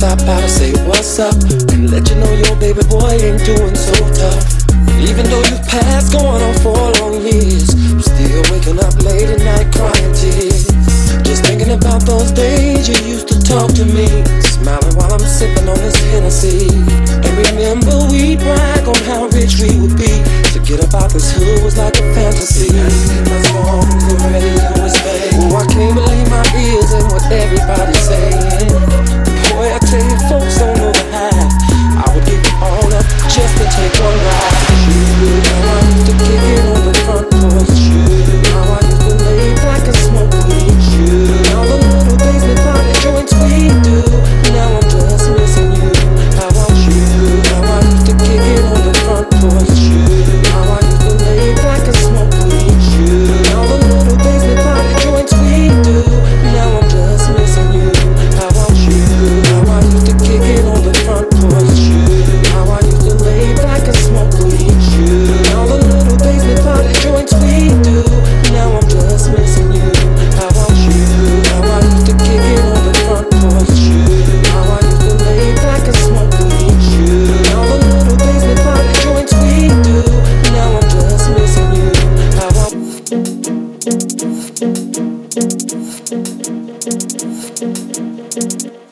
stop by to say what's up and let you know your baby boy ain't doing so tough. Even though you've passed going on for long years, I'm still waking up late at night crying tears. Just thinking about those days you used to talk to me, smiling while I'm sipping on this Hennessy. And remember we brag on how rich we would be. To get up out this hood was like a fantasy. thank you